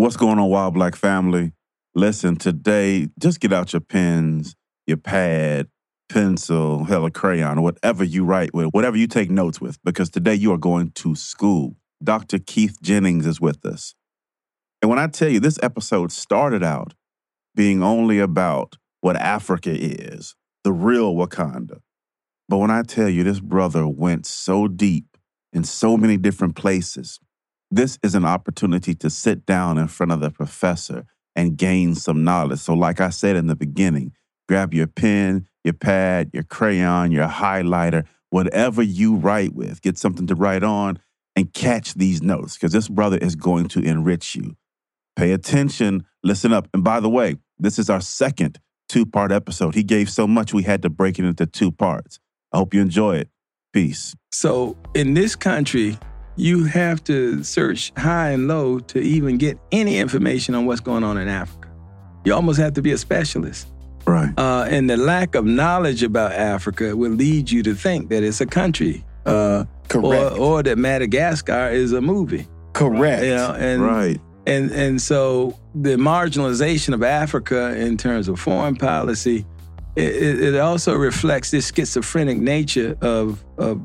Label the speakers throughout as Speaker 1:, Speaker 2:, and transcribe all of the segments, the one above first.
Speaker 1: What's going on, Wild Black family? Listen, today, just get out your pens, your pad, pencil, hell, a crayon, whatever you write with, whatever you take notes with, because today you are going to school. Dr. Keith Jennings is with us. And when I tell you, this episode started out being only about what Africa is, the real Wakanda. But when I tell you, this brother went so deep in so many different places, this is an opportunity to sit down in front of the professor and gain some knowledge. So, like I said in the beginning, grab your pen, your pad, your crayon, your highlighter, whatever you write with, get something to write on and catch these notes because this brother is going to enrich you. Pay attention, listen up. And by the way, this is our second two part episode. He gave so much, we had to break it into two parts. I hope you enjoy it. Peace.
Speaker 2: So in this country, you have to search high and low to even get any information on what's going on in Africa. You almost have to be a specialist.
Speaker 1: Right.
Speaker 2: Uh, and the lack of knowledge about Africa will lead you to think that it's a country. Uh,
Speaker 3: Correct.
Speaker 2: Or, or that Madagascar is a movie.
Speaker 3: Correct.
Speaker 2: You know, and
Speaker 1: right.
Speaker 2: and and so the marginalization of Africa in terms of foreign policy, it, it also reflects this schizophrenic nature of of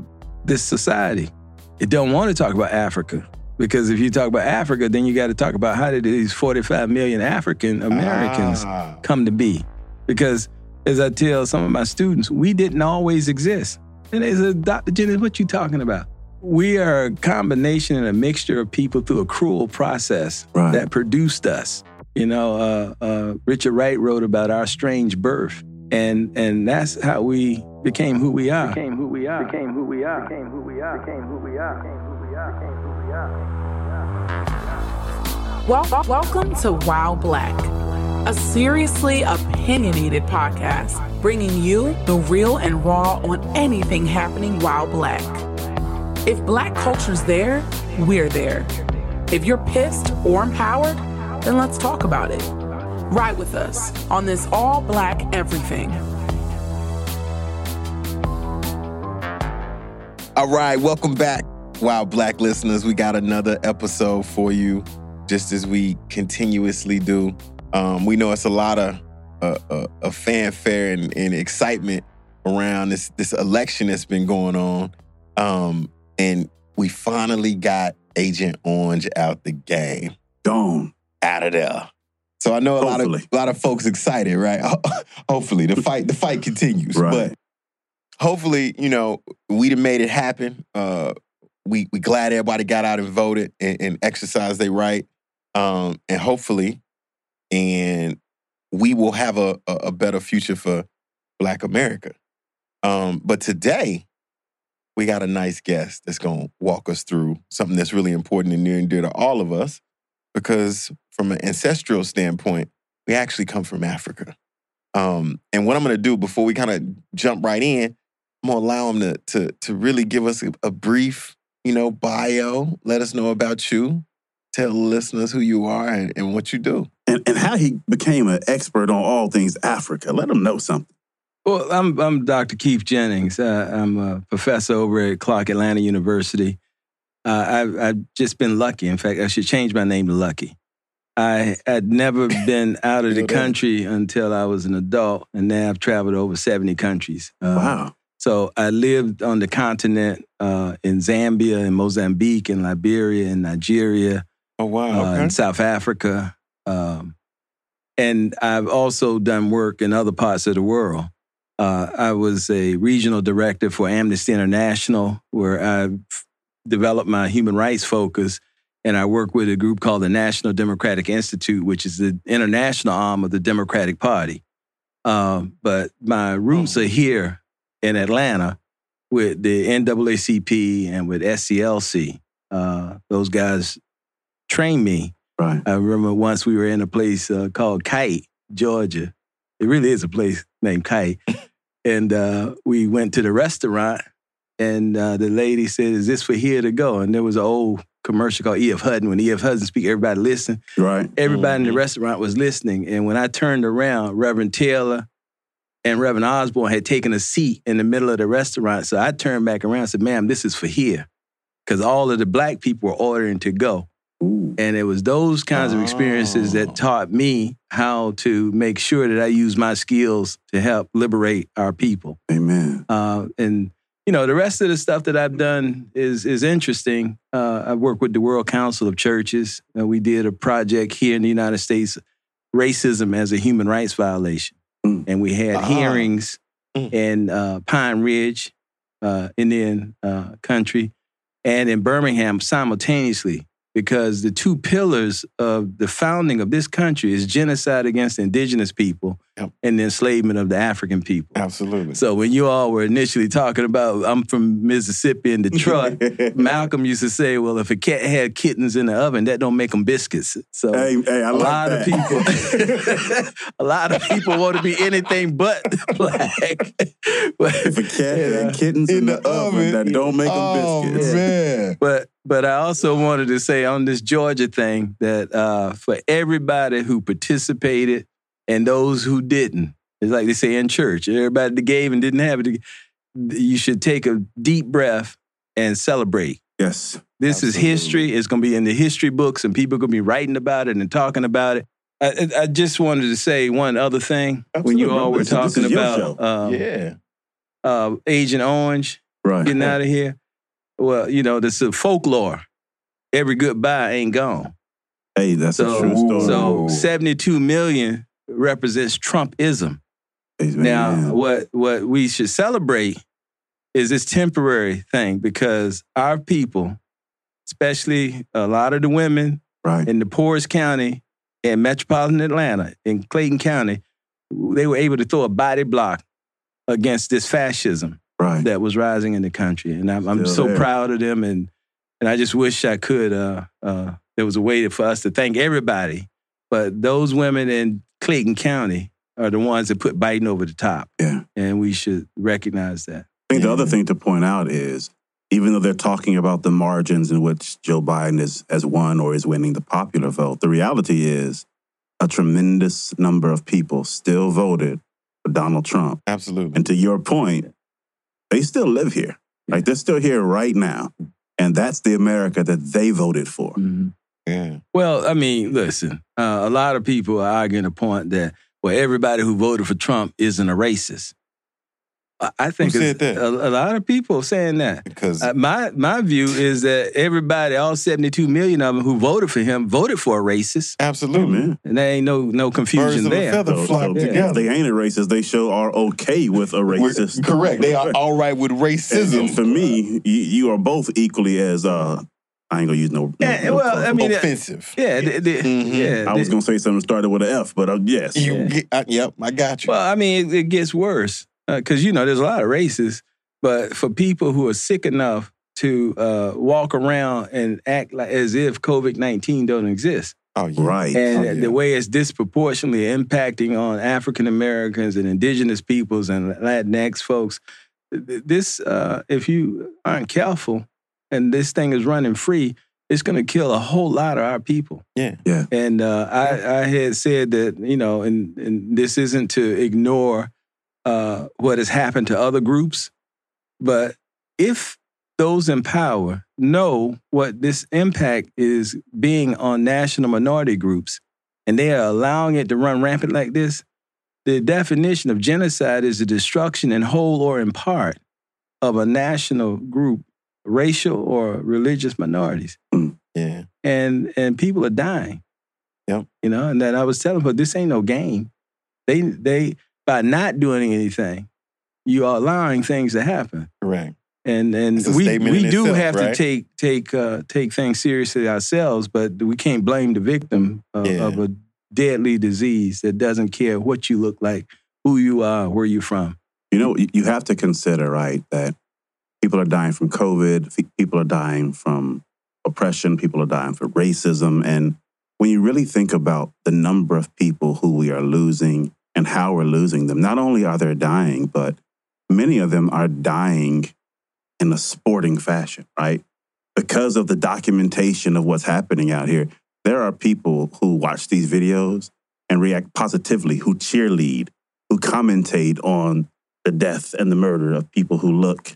Speaker 2: this society. It don't want to talk about Africa because if you talk about Africa, then you got to talk about how did these 45 million African Americans
Speaker 3: Ah.
Speaker 2: come to be? Because as I tell some of my students, we didn't always exist. And they said, Dr. Jennings, what you talking about? We are a combination and a mixture of people through a cruel process
Speaker 1: Right.
Speaker 2: that produced us. You know, uh, uh, Richard Wright wrote about our strange birth, and and that's how we became who we are. Became who we are. Became who we are. Became who we are. Became who we are. Became who we are. Became who we are.
Speaker 4: Wel- welcome to Wow Black, a seriously opinionated podcast bringing you the real and raw on anything happening while black. If black culture's there, we're there. If you're pissed or empowered, then let's talk about it. Ride with us on this all black everything.
Speaker 3: All right, welcome back, Wow Black listeners. We got another episode for you, just as we continuously do. Um, we know it's a lot of uh, uh, fanfare and, and excitement around this this election that's been going on, um, and we finally got Agent Orange out the game,
Speaker 1: Gone.
Speaker 3: out of there. So I know a lot of a lot of folks excited, right? Hopefully, the fight the fight continues,
Speaker 1: Right.
Speaker 3: but hopefully, you know, we'd have made it happen. Uh, we we glad everybody got out and voted and, and exercised their right. Um, and hopefully, and we will have a, a, a better future for Black America. Um, but today, we got a nice guest that's going to walk us through something that's really important and near and dear to all of us, because from an ancestral standpoint, we actually come from Africa. Um, and what I'm going to do before we kind of jump right in, I'm going to allow him to, to, to really give us a, a brief, you know, bio, let us know about you, tell the listeners who you are and, and what you do.
Speaker 1: And, and how he became an expert on all things Africa. Let him know something.
Speaker 2: Well, I'm I'm Dr. Keith Jennings. Uh, I'm a professor over at Clark Atlanta University. Uh, I've, I've just been lucky. In fact, I should change my name to Lucky. I had never been out of the country until I was an adult, and now I've traveled over 70 countries. Uh,
Speaker 1: Wow.
Speaker 2: So I lived on the continent uh, in Zambia, in Mozambique, in Liberia, in Nigeria,
Speaker 3: Oh, wow.
Speaker 2: uh, in South Africa. Um, and I've also done work in other parts of the world. Uh, I was a regional director for Amnesty International, where I developed my human rights focus. And I work with a group called the National Democratic Institute, which is the international arm of the Democratic Party. Um, but my roots are here in Atlanta with the NAACP and with SCLC. Uh, those guys trained me
Speaker 1: Right.
Speaker 2: I remember once we were in a place uh, called Kite, Georgia. It really is a place named Kite. and uh, we went to the restaurant, and uh, the lady said, Is this for here to go? And there was an old commercial called E.F. Hutton. When E.F. Hutton speak, everybody listen.
Speaker 1: Right.
Speaker 2: Everybody in the restaurant was listening. And when I turned around, Reverend Taylor and Reverend Osborne had taken a seat in the middle of the restaurant. So I turned back around and said, Ma'am, this is for here. Because all of the black people were ordering to go.
Speaker 1: Ooh.
Speaker 2: And it was those kinds of experiences
Speaker 3: Oh.
Speaker 2: that taught me how to make sure that I use my skills to help liberate our people.
Speaker 1: Amen.
Speaker 2: Uh, and you know, the rest of the stuff that I've done is is interesting. Uh, I work with the World Council of Churches. Uh, we did a project here in the United States, racism as a human rights violation,
Speaker 1: Mm.
Speaker 2: and we had
Speaker 3: Ah.
Speaker 2: hearings
Speaker 3: Mm.
Speaker 2: in uh, Pine Ridge, uh, Indian uh, country, and in Birmingham simultaneously. Because the two pillars of the founding of this country is genocide against indigenous people
Speaker 3: Yep.
Speaker 2: and the enslavement of the African people.
Speaker 3: Absolutely.
Speaker 2: So when you all were initially talking about I'm from Mississippi and Detroit, Malcolm used to say, "Well, if a cat had kittens in the oven, that don't make them biscuits." So
Speaker 1: Hey, hey, I
Speaker 2: a
Speaker 1: like
Speaker 2: lot
Speaker 1: that.
Speaker 2: of people, a lot of people want to be anything but black. But,
Speaker 1: if a cat
Speaker 2: you know,
Speaker 1: had kittens in, the, oven, that don't make them
Speaker 3: oh,
Speaker 1: biscuits.
Speaker 3: man.
Speaker 2: But but I also wanted to say on this Georgia thing that uh, for everybody who participated and those who didn't, it's like they say in church, everybody that gave and didn't have it, you should take a deep breath and celebrate.
Speaker 1: Yes.
Speaker 2: This is history. It's going to be in the history books, and people are going to be writing about it and talking about it. I, I I just wanted to say one other thing when you all were
Speaker 1: This is- this
Speaker 2: talking about um,
Speaker 3: yeah.
Speaker 2: uh, Agent Orange
Speaker 1: Right.
Speaker 2: getting out of here. Well, you know, this is folklore. Every goodbye ain't gone.
Speaker 1: Hey, that's
Speaker 2: So,
Speaker 1: a true story.
Speaker 2: so 72 million represents Trumpism. Now, what what we should celebrate is this temporary thing because our people, especially a lot of the women
Speaker 1: right.
Speaker 2: in the poorest county in metropolitan Atlanta, in Clayton County, they were able to throw a body block against this fascism
Speaker 1: right.
Speaker 2: that was rising in the country, and I'm, I'm so
Speaker 1: there.
Speaker 2: proud of them. And and I just wish I could. Uh, uh, there was a way for us to thank everybody, but those women in Clayton County are the ones that put Biden over the top,
Speaker 1: yeah.
Speaker 2: and we should recognize that.
Speaker 1: I think the other thing to point out is even though they're talking about the margins in which Joe Biden is has won or is winning the popular vote, the reality is a tremendous number of people still voted for Donald Trump.
Speaker 3: Absolutely.
Speaker 1: And to your point, they still live here. Like they're still here right now. And that's the America that they voted for. Mm-hmm.
Speaker 3: Yeah.
Speaker 2: Well, I mean, listen, uh, a lot of people are arguing the point that well, everybody who voted for Trump isn't a racist. I- I think
Speaker 3: Who said that?
Speaker 2: A, a lot of people saying that.
Speaker 3: Because
Speaker 2: Uh, my my view is that everybody, all 72 million of them who voted for him, voted for a racist,
Speaker 3: absolutely.
Speaker 1: Amen.
Speaker 2: and there ain't no no
Speaker 3: Birds
Speaker 2: confusion
Speaker 3: of a
Speaker 2: there.
Speaker 3: feather
Speaker 1: So,
Speaker 3: flock
Speaker 1: so
Speaker 3: together.
Speaker 1: if they ain't a racist, they show are okay with a
Speaker 3: We're-
Speaker 1: racist.
Speaker 3: correct. They are all right with
Speaker 1: And,
Speaker 3: racism.
Speaker 1: and for me, you, you are both equally as uh I ain't gonna use no. no-
Speaker 2: Yeah,
Speaker 1: no
Speaker 2: well. I mean, uh,
Speaker 3: offensive.
Speaker 2: Yeah, the- the-
Speaker 3: Mhm.
Speaker 2: yeah.
Speaker 1: I was gonna say something started with an F, but uh, yes.
Speaker 3: You
Speaker 2: Yeah.
Speaker 3: get, I, yep, I got you.
Speaker 2: Well, I mean, it, it gets worse because you know there's a lot of races, but for people who are sick enough to uh, walk around and act like as if COVID nineteen don't exist,
Speaker 3: oh, yeah.
Speaker 1: Right.
Speaker 2: and
Speaker 3: Oh, yeah.
Speaker 2: the way it's disproportionately impacting on African Americans and Indigenous peoples and Latinx folks, th- this uh, if you aren't careful and this thing is running free, it's going to kill a whole lot of our people.
Speaker 3: Yeah.
Speaker 1: Yeah.
Speaker 2: And uh, I, I had said that, you know, and, and this isn't to ignore uh, what has happened to other groups, but if those in power know what this impact is being on national minority groups and they are allowing it to run rampant like this, the definition of genocide is the destruction in whole or in part of a national group, racial or religious minorities
Speaker 3: Yeah.
Speaker 2: and and people are dying.
Speaker 3: Yep.
Speaker 2: You know, and that I was telling her this ain't no game. They they by not doing anything, you are allowing things to happen.
Speaker 3: Correct.
Speaker 2: And and we we do
Speaker 3: itself,
Speaker 2: have
Speaker 3: right?
Speaker 2: to take take uh, take things seriously ourselves, but we can't blame the victim of,
Speaker 3: Yeah.
Speaker 2: of a deadly disease that doesn't care what you look like, who you are, where you're from.
Speaker 1: You know, you have to consider, right, that people are dying from COVID, people are dying from oppression, people are dying from racism, and when you really think about the number of people who we are losing and how we're losing them, not only are they dying, but many of them are dying in a sporting fashion, right? Because of the documentation of what's happening out here, there are people who watch these videos and react positively, who cheerlead, who commentate on the death and the murder of people who look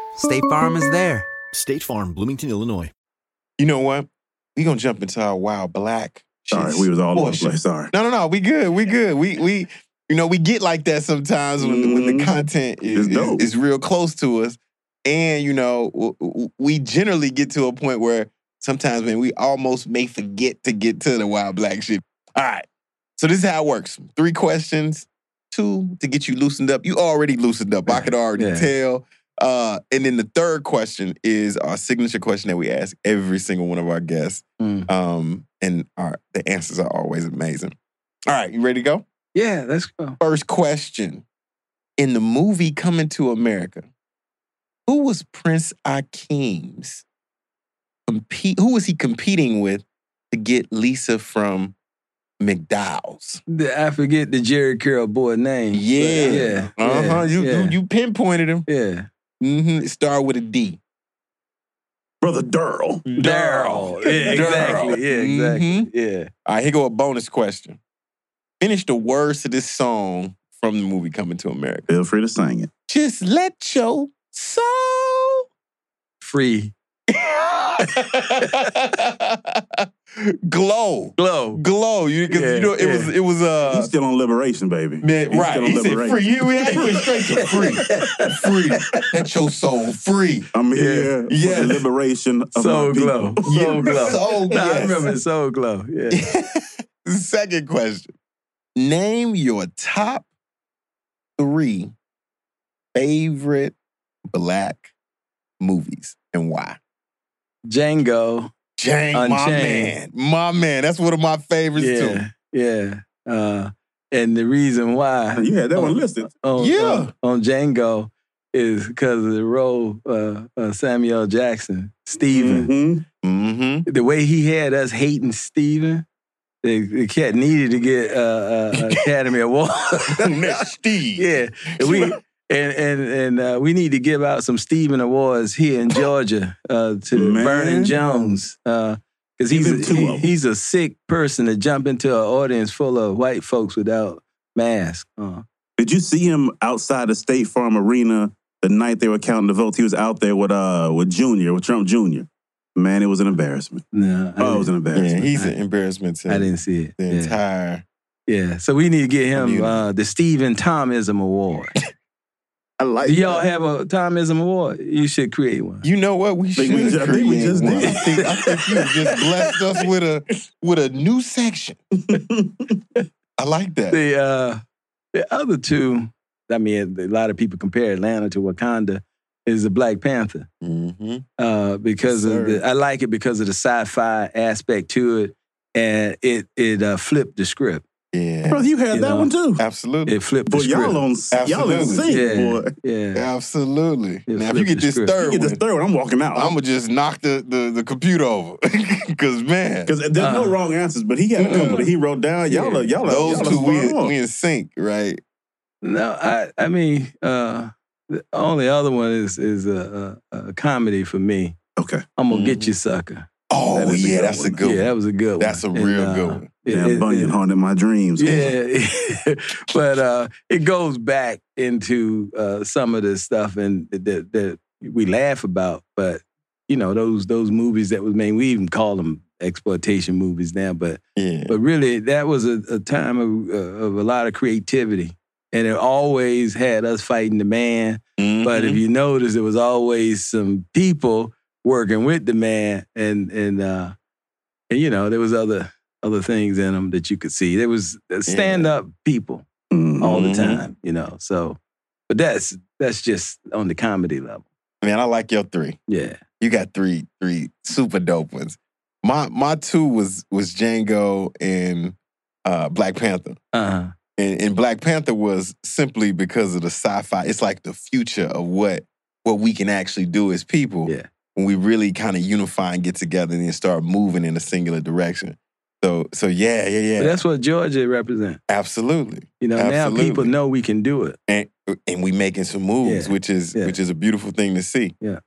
Speaker 5: State Farm is there.
Speaker 6: State Farm, Bloomington, Illinois.
Speaker 3: You know what? We gonna jump into our wild black.
Speaker 1: Sorry,
Speaker 3: shit
Speaker 1: we was all over the place. Sorry.
Speaker 3: No, no, no. We good. We good. We we you know we get like that sometimes when, when the
Speaker 1: Mhm.
Speaker 3: content is, is is real close to us, and you know w- w- we generally get to a point where sometimes man we almost may forget to get to the wild black shit. All right. So this is how it works. Three questions, two to get you loosened up. You already loosened up. I could already
Speaker 2: Yeah.
Speaker 3: tell. Uh, and then the third question is our signature question that we ask every single one of our guests.
Speaker 2: Mm.
Speaker 3: Um, and our the answers are always amazing. All right, you ready to go?
Speaker 2: Yeah, let's go.
Speaker 3: First question. In the movie Coming to America, who was Prince Akeem's compete who was he competing with to get Lisa from McDowell's?
Speaker 2: I forget the Jheri curl boy name.
Speaker 3: Yeah.
Speaker 2: yeah.
Speaker 3: Uh-huh.
Speaker 2: yeah,
Speaker 3: you,
Speaker 2: yeah,
Speaker 3: you you pinpointed him.
Speaker 2: yeah.
Speaker 3: Mm-hmm. It started with a D.
Speaker 1: Brother Durrell.
Speaker 2: Daryl. Yeah, exactly. Yeah, exactly.
Speaker 3: Mhm.
Speaker 2: Yeah.
Speaker 3: All right, here go a bonus question. Finish the words to this song from the movie Coming to America.
Speaker 1: Feel free to sing it.
Speaker 3: Just let your soul
Speaker 2: Free.
Speaker 3: glow.
Speaker 2: Glow.
Speaker 3: Glow. You, 'cause,
Speaker 2: Yeah,
Speaker 3: you know, it was it was uh
Speaker 1: He's still on liberation, baby.
Speaker 3: man,
Speaker 1: He's
Speaker 3: right.
Speaker 1: still on
Speaker 3: He said
Speaker 1: liberation.
Speaker 3: free. He, he went straight to free. free. Let your soul free.
Speaker 1: I'm here
Speaker 3: Yeah.
Speaker 1: for the liberation of
Speaker 2: Soul
Speaker 1: my
Speaker 2: glow.
Speaker 1: people.
Speaker 2: Soul
Speaker 3: Yeah.
Speaker 2: glow.
Speaker 3: Soul,
Speaker 2: Nah, I remember Soul Glow. Yeah.
Speaker 3: Second question. Name your top three favorite black movies and why.
Speaker 2: Django.
Speaker 3: Jane, my man. My man. That's one of my favorites too.
Speaker 2: Yeah. Yeah. Uh, and the reason why
Speaker 1: You had that one
Speaker 2: on-
Speaker 1: listed.
Speaker 2: on,
Speaker 3: Yeah.
Speaker 2: on, on Django is because of the role uh, uh, Samuel Jackson, Steven.
Speaker 1: Mhm.
Speaker 3: Mm-hmm.
Speaker 2: The way he had us hating Steven, the, the cat needed to get uh, uh, Academy Award.
Speaker 3: Steve.
Speaker 2: yeah, and we and and and uh, we need to give out some Stephen Awards here in Georgia uh, to
Speaker 1: Man.
Speaker 2: Vernon Jones. Because he's a,
Speaker 1: two
Speaker 2: he- he's a sick person to jump into an audience full of white folks without masks. Uh,
Speaker 1: Did you see him outside the State Farm Arena the night they were counting the votes? He was out there with uh with Junior, with Trump Junior. Man, it was an embarrassment.
Speaker 2: no, I,
Speaker 1: Oh, it was an
Speaker 2: didn't,
Speaker 3: Yeah,
Speaker 1: embarrassment.
Speaker 3: he's an embarrassment to
Speaker 2: I didn't see it.
Speaker 3: the
Speaker 2: Yeah.
Speaker 3: entire.
Speaker 2: yeah, so we need to get him uh, the Stephen Thomism Award.
Speaker 1: I like
Speaker 2: Do y'all
Speaker 1: that.
Speaker 2: have a Thomism Award? You should create one.
Speaker 3: You know what? We should
Speaker 1: Think we ju- I think we just
Speaker 3: one.
Speaker 1: did.
Speaker 3: I think, I think you just blessed us with a with a new section. I like that.
Speaker 2: The uh, the other two, I mean, a lot of people compare Atlanta to Wakanda. Is the Black Panther
Speaker 3: Mm-hmm.
Speaker 2: uh, because
Speaker 3: Yes,
Speaker 2: of the. I like it because of the sci-fi aspect to it, and it it uh, flipped the script.
Speaker 3: Yeah,
Speaker 1: Brother, you had
Speaker 2: You
Speaker 1: that
Speaker 2: know.
Speaker 1: one too.
Speaker 3: absolutely,
Speaker 2: It flipped the
Speaker 1: Boy,
Speaker 2: script.
Speaker 1: y'all on y'all in sync,
Speaker 2: yeah,
Speaker 1: boy.
Speaker 2: yeah.
Speaker 3: absolutely.
Speaker 2: Yeah,
Speaker 3: now, if you get
Speaker 2: the
Speaker 3: this
Speaker 2: script.
Speaker 3: third
Speaker 1: You get this
Speaker 3: one,
Speaker 1: third one, I'm walking out.
Speaker 3: I'm gonna just knock the, the, the computer over because man,
Speaker 1: because there's no
Speaker 2: Uh.
Speaker 1: wrong answers, but he had a couple that he wrote down. Y'all, are, y'all, are,
Speaker 3: those
Speaker 1: y'all are
Speaker 3: two we,
Speaker 1: spot on.
Speaker 3: we in sync, right?
Speaker 2: No, I I mean, uh, the only other one is is a, a, a comedy for me.
Speaker 1: Okay,
Speaker 2: I'm gonna get
Speaker 3: Mhm.
Speaker 2: you, sucker.
Speaker 3: Oh
Speaker 1: That is a
Speaker 3: yeah,
Speaker 1: good
Speaker 3: that's a
Speaker 1: one.
Speaker 3: good
Speaker 2: yeah, that was a good one.
Speaker 3: That's a
Speaker 2: And,
Speaker 3: real
Speaker 2: uh,
Speaker 3: good one.
Speaker 1: yeah,
Speaker 2: it-
Speaker 1: Bunyan haunted my dreams.
Speaker 2: Yeah, but uh, it goes back into uh, some of the stuff and that that we laugh about. But you know those those movies that was made, we even call them exploitation movies now. But
Speaker 3: Yeah,
Speaker 2: but really, that was a, a time of uh, of a lot of creativity, and it always had us fighting the man. But
Speaker 3: Mm-hmm.
Speaker 2: if you notice, there was always some people working with the man, and and uh, and you know there was other other things in them that you could see. There was stand up people
Speaker 1: Mhm.
Speaker 2: all the
Speaker 3: Mhm.
Speaker 2: time, you know. So, but that's that's just on the comedy level.
Speaker 3: Man, I like your three.
Speaker 2: Yeah.
Speaker 3: You got three, three super dope ones. My my two was was Django and uh, Black Panther.
Speaker 2: Uh huh.
Speaker 3: And, and Black Panther was simply because of the sci-fi. It's like the future of what what we can actually do as people
Speaker 2: Yeah.
Speaker 3: When we really kind of unify and get together and then start moving in a singular direction. So so yeah, yeah, yeah.
Speaker 2: But that's what Georgia represents.
Speaker 3: Absolutely.
Speaker 2: You know, now people know we can do it.
Speaker 3: and and we making some moves,
Speaker 2: Yeah.
Speaker 3: which is
Speaker 2: Yeah.
Speaker 3: which is a beautiful thing to see.
Speaker 2: Yeah.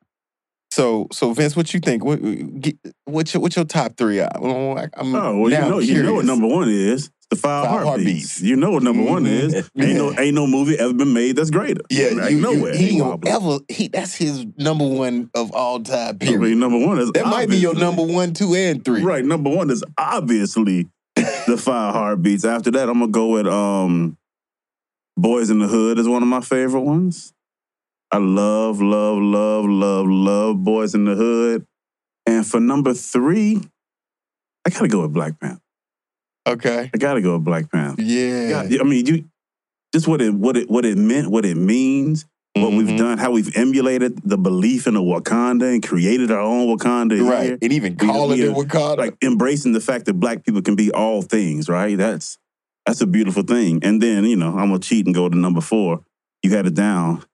Speaker 3: So so Vince, what you think? What get- what's your what's your top three? I, I'm
Speaker 1: Oh, well, you
Speaker 3: now
Speaker 1: know, you know what
Speaker 3: curious.
Speaker 1: number one is. The five,
Speaker 3: Five
Speaker 1: heartbeats.
Speaker 3: Heartbeats.
Speaker 1: You know what number one
Speaker 3: Mhm.
Speaker 1: is. Ain't no ain't no movie ever been made that's greater.
Speaker 3: Yeah,
Speaker 1: Like,
Speaker 3: you, you,
Speaker 1: nowhere.
Speaker 3: he ain't ever he that's his number one of all time.
Speaker 1: I
Speaker 3: Period.
Speaker 1: mean, number one is
Speaker 3: that might be your number one, two, and three.
Speaker 1: Right, number one is obviously the five heartbeats. After that, I'm gonna go with um, Boys in the Hood is one of my favorite ones. I love, love, love, love, love Boys in the Hood. And for number three, I gotta go with Black Panther.
Speaker 3: Okay.
Speaker 1: I gotta go with Black Panther.
Speaker 3: Yeah.
Speaker 1: God, I mean, you just what it what it what it meant, what it means, what we've
Speaker 3: Mhm.
Speaker 1: done, how we've emulated the belief in a Wakanda and created our own Wakanda.
Speaker 3: Right.
Speaker 1: here.
Speaker 3: And even calling it Wakanda.
Speaker 1: Like embracing the fact that black people can be all things, right? That's that's a beautiful thing. And then, you know, I'm gonna cheat and go to number four. You had it down.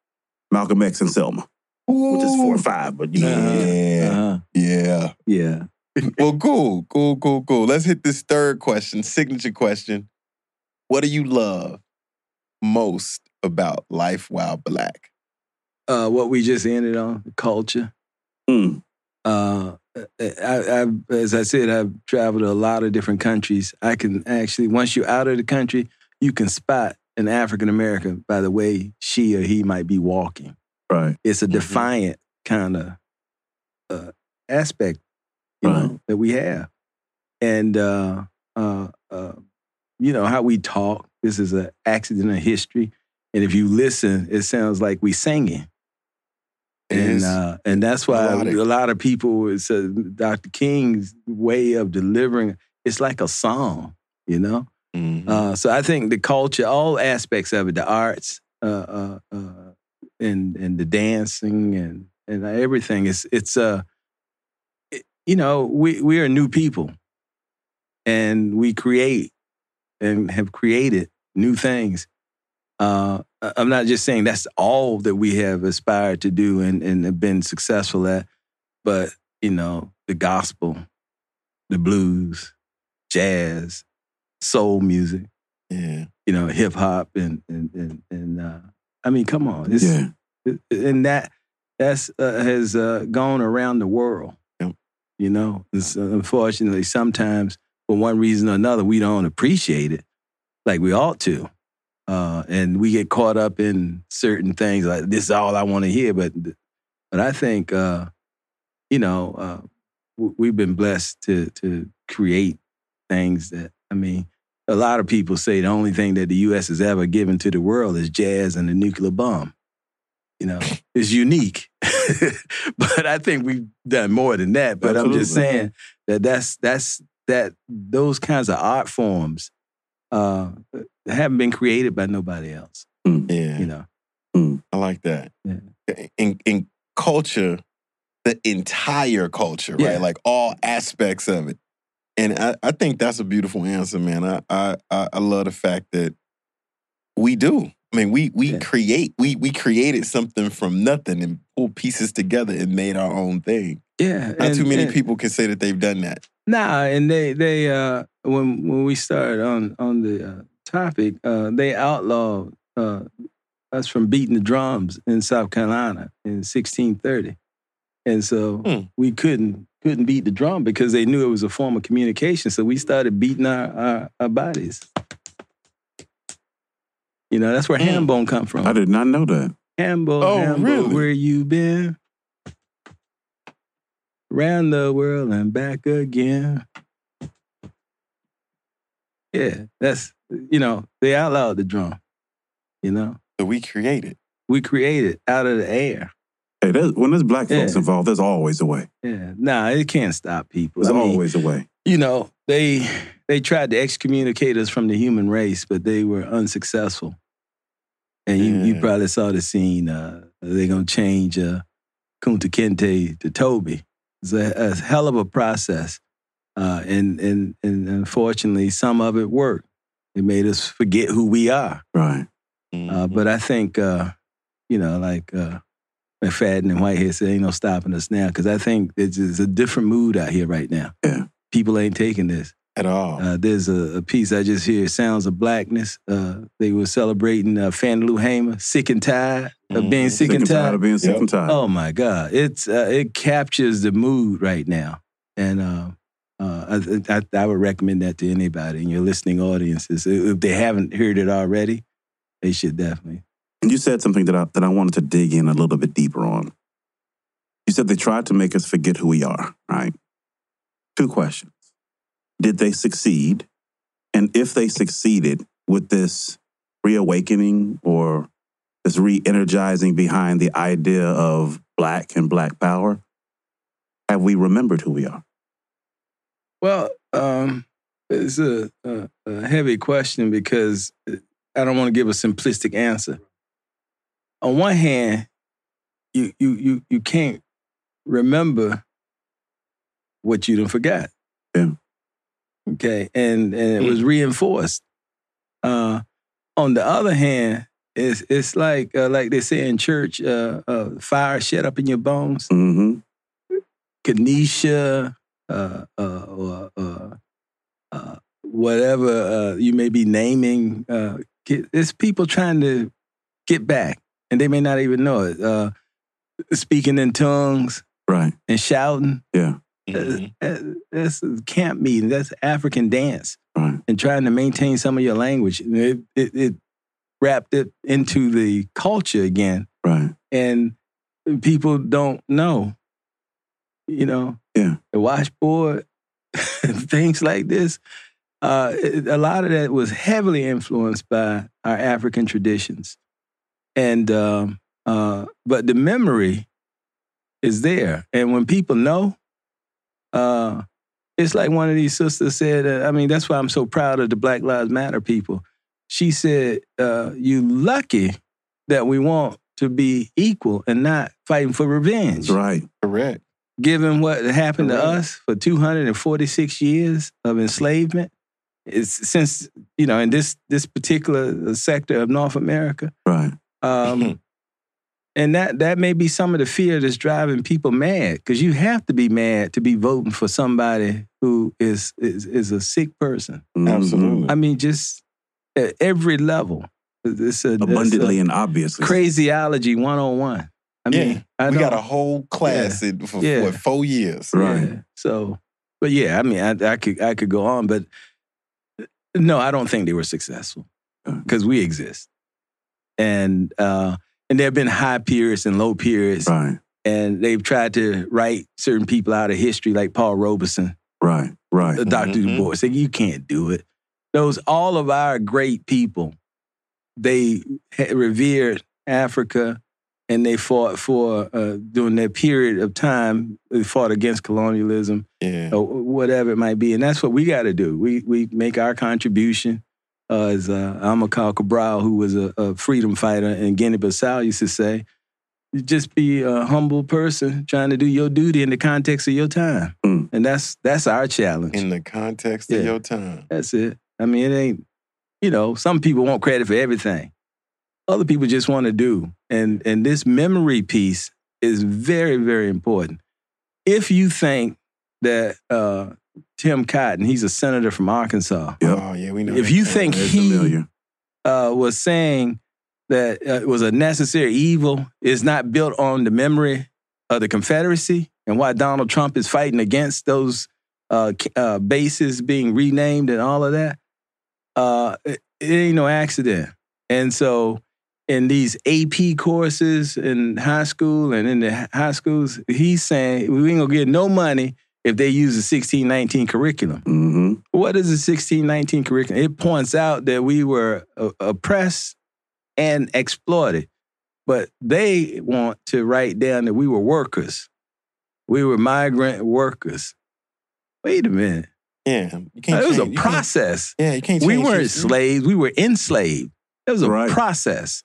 Speaker 1: Malcolm X and Selma, which is four or five, but you know.
Speaker 3: Yeah.
Speaker 2: Uh-huh.
Speaker 3: Yeah.
Speaker 2: Yeah.
Speaker 3: Well, cool, cool, cool, cool. Let's hit this third question, signature question. What do you love most about life while black?
Speaker 2: Uh, what we just ended on, culture.
Speaker 1: Mm.
Speaker 2: Uh, I, I, as I said, I've traveled to a lot of different countries. I can actually, once you're out of the country, you can spot an African American by the way she or he might be walking.
Speaker 1: Right.
Speaker 2: It's a
Speaker 3: Mhm.
Speaker 2: defiant kind of uh, aspect, you
Speaker 1: Right.
Speaker 2: know, that we have, and uh, uh, uh, you know how we talk. This is an accident of history, and if you listen, it sounds like we singing
Speaker 3: It
Speaker 2: and uh, and that's why
Speaker 3: melodic.
Speaker 2: a lot of people it's uh, Dr. King's way of delivering it's like a song, you know.
Speaker 3: Mhm.
Speaker 2: Uh, so I think the culture, all aspects of it, the arts, uh, uh, uh, and and the dancing and and everything, it's it's uh, it- you know, we we are new people, and we create and have created new things. Uh, I'm not just saying that's all that we have aspired to do and, and have been successful at, but you know, the gospel, the blues, jazz, soul music,
Speaker 3: yeah.
Speaker 2: you know, hip hop, and and and, and uh, I mean, come on, it's,
Speaker 1: Yeah.
Speaker 2: it- and that that's uh, has uh, gone around the world. You know, it's, unfortunately, sometimes for one reason or another, we don't appreciate it like we ought to, uh, and we get caught up in certain things like this is all I want to hear. But but I think uh, you know uh, w- we've been blessed to to create things that I mean. A lot of people say the only thing that the U.S. has ever given to the world is jazz and the nuclear bomb you know, is unique. but I think we've done more than that. But I'm just saying that that's that's that those kinds of art forms uh, haven't been created by nobody else.
Speaker 3: Yeah.
Speaker 2: You know,
Speaker 3: I like that.
Speaker 2: Yeah.
Speaker 3: In in culture, the entire culture,
Speaker 2: Yeah.
Speaker 3: right? Like all aspects of it. And I, I think that's a beautiful answer, man. I, I I I love the fact that we do. I mean, we we
Speaker 2: Yeah.
Speaker 3: create we we created something from nothing and pulled pieces together and made our own thing.
Speaker 2: yeah.
Speaker 3: Not
Speaker 2: and-
Speaker 3: too many
Speaker 2: and-
Speaker 3: people can say that they've done that.
Speaker 2: Nah, and they they uh when when we started on on the uh, topic, uh, they outlawed uh, us from beating the drums in South Carolina in 1630, and so
Speaker 3: Hmm.
Speaker 2: we couldn't couldn't beat the drum because they knew it was a form of communication. So we started beating our our, our bodies. You know, that's where
Speaker 3: Hmm.
Speaker 2: ham bone come from.
Speaker 1: I did not know that.
Speaker 2: Hambo,
Speaker 3: Oh,
Speaker 2: Hambo,
Speaker 3: really?
Speaker 2: where you been? Round the world and back again. Yeah, that's you know they outlawed the drum. You know,
Speaker 3: So we created.
Speaker 2: we created out of the air.
Speaker 1: Hey, there's, when there's black folks
Speaker 2: Yeah.
Speaker 1: involved, there's always a way.
Speaker 2: Yeah, nah, it can't stop people.
Speaker 1: There's
Speaker 2: I mean,
Speaker 1: always a way.
Speaker 2: you know they they tried to excommunicate us from the human race, but they were unsuccessful. And you, you probably saw the scene. Uh, they're gonna change uh, Kunta Kinte to Toby. It's a, a hell of a process, uh, and and and unfortunately, some of it worked. It made us forget who we are.
Speaker 1: Right.
Speaker 2: Uh,
Speaker 3: Mhm.
Speaker 2: but I think, uh, you know, like uh, McFadden and Whitehead said, ain't no stopping us now because I think it's, it's a different mood out here right now.
Speaker 1: Yeah.
Speaker 2: People ain't taking this.
Speaker 3: At all.
Speaker 2: Uh, there's a, a piece I just hear, Sounds of Blackness. Uh, they were celebrating uh, Fannie Lou Hamer, Sick and Tired of being
Speaker 3: Mhm.
Speaker 2: sick, and tired.
Speaker 1: of being sick
Speaker 3: Yep.
Speaker 1: and tired.
Speaker 2: Oh my God, it's uh, it captures the mood right now, and uh, uh, I, I, I would recommend that to anybody in your listening audiences. If they haven't heard it already, they should definitely.
Speaker 1: You said something that I, that I wanted to dig in a little bit deeper on. You said they tried to make us forget who we are, right? Two questions. Did they succeed? And if they succeeded with this reawakening or this re energizing behind the idea of black and black power, have we remembered who we are?
Speaker 2: Well, um, it's a, a, a heavy question because I don't want to give a simplistic answer. On one hand, you you you you can't remember what you done forgot.
Speaker 1: Yeah.
Speaker 2: Okay, and and it was reinforced. Uh, on the other hand, it's it's like uh, like they say in church, uh, uh, fire shut up in your bones.
Speaker 1: Mm-hmm.
Speaker 2: Uh, uh, or uh, uh, whatever uh, you may be naming. Uh, it's people trying to get back, and they may not even know it. Uh, speaking in tongues
Speaker 1: Right.
Speaker 2: and shouting.
Speaker 1: Yeah.
Speaker 3: Mhm.
Speaker 2: Uh, That's camp meeting. That's African dance,
Speaker 1: Right.
Speaker 2: and trying to maintain some of your language. It, it, it wrapped it into the culture again,
Speaker 1: Right.
Speaker 2: and people don't know. You know,
Speaker 1: Yeah.
Speaker 2: the washboard, things like this. Uh, it- a lot of that was heavily influenced by our African traditions, and um, uh, but the memory is there, and when people know, uh, it's like one of these sisters said. Uh, I mean, that's why I'm so proud of the Black Lives Matter people. She said, uh, "You lucky that we want to be equal and not fighting for revenge."
Speaker 1: That's right.
Speaker 3: Correct.
Speaker 2: given what happened to us for 246 years of enslavement it's since you know in this this particular sector of north america
Speaker 1: Right.
Speaker 2: um, and that that may be some of the fear that's driving people mad because you have to be mad to be voting for somebody who is is, is a sick person
Speaker 1: Mhm.
Speaker 3: Absolutely.
Speaker 2: i mean just at every level it's a, it's
Speaker 1: Abundantly
Speaker 2: a
Speaker 1: and obviously.
Speaker 2: crazyology 101 i
Speaker 3: Yeah.
Speaker 2: mean I
Speaker 3: we got a whole class in, for
Speaker 2: Yeah.
Speaker 3: what, four years.
Speaker 1: Right.
Speaker 2: Yeah. So, but yeah, I mean, I, I could I could go on, but no, I don't think they were successful because we exist, and uh, and there have been high periods and low periods,
Speaker 1: Right.
Speaker 2: and they've tried to write certain people out of history, like Paul Robeson,
Speaker 1: Right. Right.
Speaker 2: uh, Dr.
Speaker 3: Mhm.
Speaker 2: Du Bois. Say you can't do it. Those all of our great people, they revered Africa, and they fought for uh, during that period of time. They fought against colonialism
Speaker 3: Yeah.
Speaker 2: or whatever it might be. And that's what we got to do. We we make our contribution. Uh, as uh, Amilcar Cabral, who was a, a freedom fighter in Guinea-Bissau, used to say, "You just be a humble person trying to do your duty in the context of your time."
Speaker 1: Mm.
Speaker 2: And that's that's our challenge.
Speaker 3: In the context
Speaker 2: Yeah.
Speaker 3: of your time.
Speaker 2: That's it. I mean, it ain't. You know, some people want credit for everything. Other people just want to do. And and this memory piece is very very important. If you think that uh, Tom Cotton, he's a senator from Arkansas.
Speaker 1: Yep.
Speaker 3: Oh, yeah, we know.
Speaker 2: If
Speaker 3: that
Speaker 2: you think
Speaker 1: It's
Speaker 2: he uh, was saying that uh, it was a necessary evil, is not built on the memory of the Confederacy and why Donald Trump is fighting against those uh, uh, bases being renamed and all of that, uh, it, it ain't no accident. And so, in these AP courses in high school and in the high schools, he's saying we ain't gonna get no money if they use the 1619 curriculum.
Speaker 1: Mm-hmm.
Speaker 2: What is the 1619 curriculum? It points out that we were uh, oppressed and exploited, but they want to write down that we were workers. We were migrant workers. Wait a minute.
Speaker 3: Yeah, you can't.
Speaker 2: it was
Speaker 3: change-
Speaker 2: a process.
Speaker 3: Yeah, you can't.
Speaker 2: We weren't slaves. We were enslaved. It was a
Speaker 1: Right.
Speaker 2: process.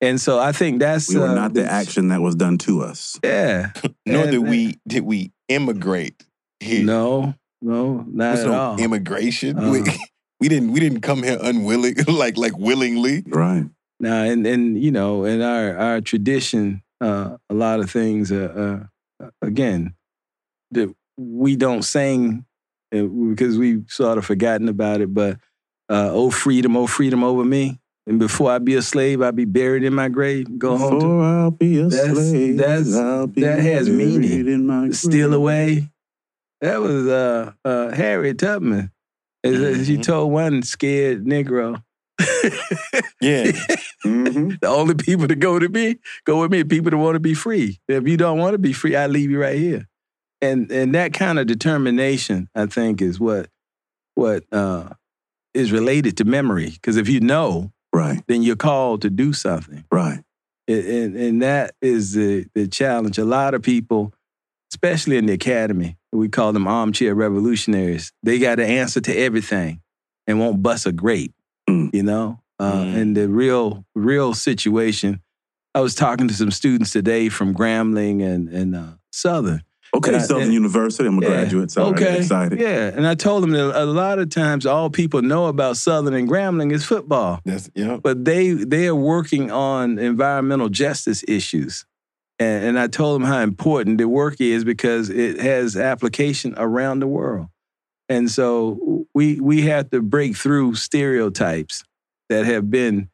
Speaker 2: And so I think that's
Speaker 1: We were
Speaker 2: uh,
Speaker 1: not the action that was done to us.
Speaker 2: Yeah.
Speaker 3: Nor
Speaker 2: And-
Speaker 3: did we did we immigrate here.
Speaker 2: No, no, not
Speaker 3: There's
Speaker 2: at
Speaker 3: no
Speaker 2: all.
Speaker 3: immigration.
Speaker 2: Uh-huh.
Speaker 3: We, we didn't we didn't come here unwilling like like willingly.
Speaker 1: Right.
Speaker 2: Now, and and you know, in our our tradition, uh, a lot of things, uh, uh, again, that we don't sing uh, because we've sort of forgotten about it. But uh, oh freedom, oh freedom over me, and before I be a slave, I be buried in my grave. Go home to
Speaker 1: Before I'll be a
Speaker 2: That's-
Speaker 1: slave.
Speaker 2: that's-
Speaker 1: I'll be
Speaker 2: that has
Speaker 1: buried
Speaker 2: meaning.
Speaker 1: in my
Speaker 2: steal away. That was uh, uh, Harriet Tubman. As- as She
Speaker 3: Mhm.
Speaker 2: told one scared Negro.
Speaker 3: Yeah.
Speaker 1: Mhm.
Speaker 2: the only people to go to me, go with me, people that want to be free. If you don't want to be free, I leave you right here. And and that kind of determination, I think, is what what uh, is related to memory. Because if you know,
Speaker 1: Right.
Speaker 2: then you're called to do something.
Speaker 1: Right.
Speaker 2: And, and, and that is the, the challenge. A lot of people, especially in the academy, we call them armchair revolutionaries. They got to answer to everything and won't bust a grape,
Speaker 1: Mm.
Speaker 2: you know? Uh,
Speaker 3: Mm.
Speaker 2: And the real, real situation, I was talking to some students today from Grambling and, and uh, Southern.
Speaker 1: Okay,
Speaker 2: I-
Speaker 1: Southern
Speaker 2: and-
Speaker 1: University. I'm a
Speaker 2: Yeah.
Speaker 1: graduate, so I get excited.
Speaker 2: Yeah. And I told them that a lot of times all people know about Southern and Grambling is football
Speaker 3: That's yeah.
Speaker 2: but they they are working on environmental justice issues and, and i told them how important the work is because it has application around the world. And so we we have to break through stereotypes that have been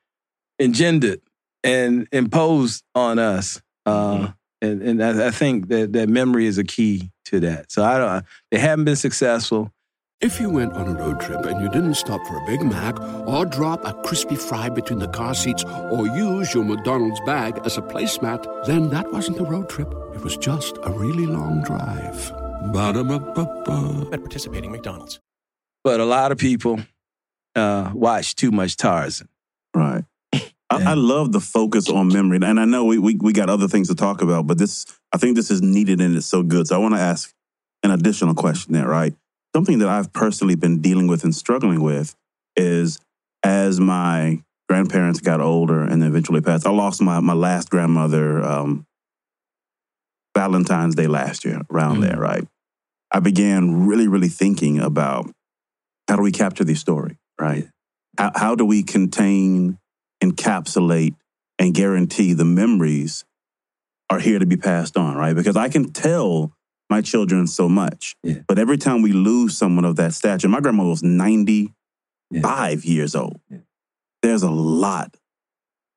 Speaker 2: engendered and imposed on us uh, and, and I, I think that, that memory is a key to that. So i don't they haven't been successful
Speaker 7: If you went on a road trip and you didn't stop for a Big Mac or drop a crispy fry between the car seats or use your McDonald's bag as a placemat, then that wasn't a road trip. It was just a really long drive. Ba-da-ba-ba-ba.
Speaker 8: At participating McDonald's.
Speaker 2: but a lot of people uh, watch too much tarzan
Speaker 1: Right. I, I love the focus on memory, and I know we, we we got other things to talk about, but this I think this is needed and it's so good. So I want to ask an additional question there, right? Something that I've personally been dealing with and struggling with is as my grandparents got older and eventually passed. I lost my my last grandmother um, Valentine's Day last year, around
Speaker 2: Mm.
Speaker 1: there, right? I began really, really thinking about how do we capture the story, right? How, how do we contain, encapsulate, and guarantee the memories are here to be passed on, right? Because I can tell my children so much,
Speaker 2: Yeah.
Speaker 1: but every time we lose someone of that stature, my grandma was 95 years old.
Speaker 2: Yeah.
Speaker 1: There's a lot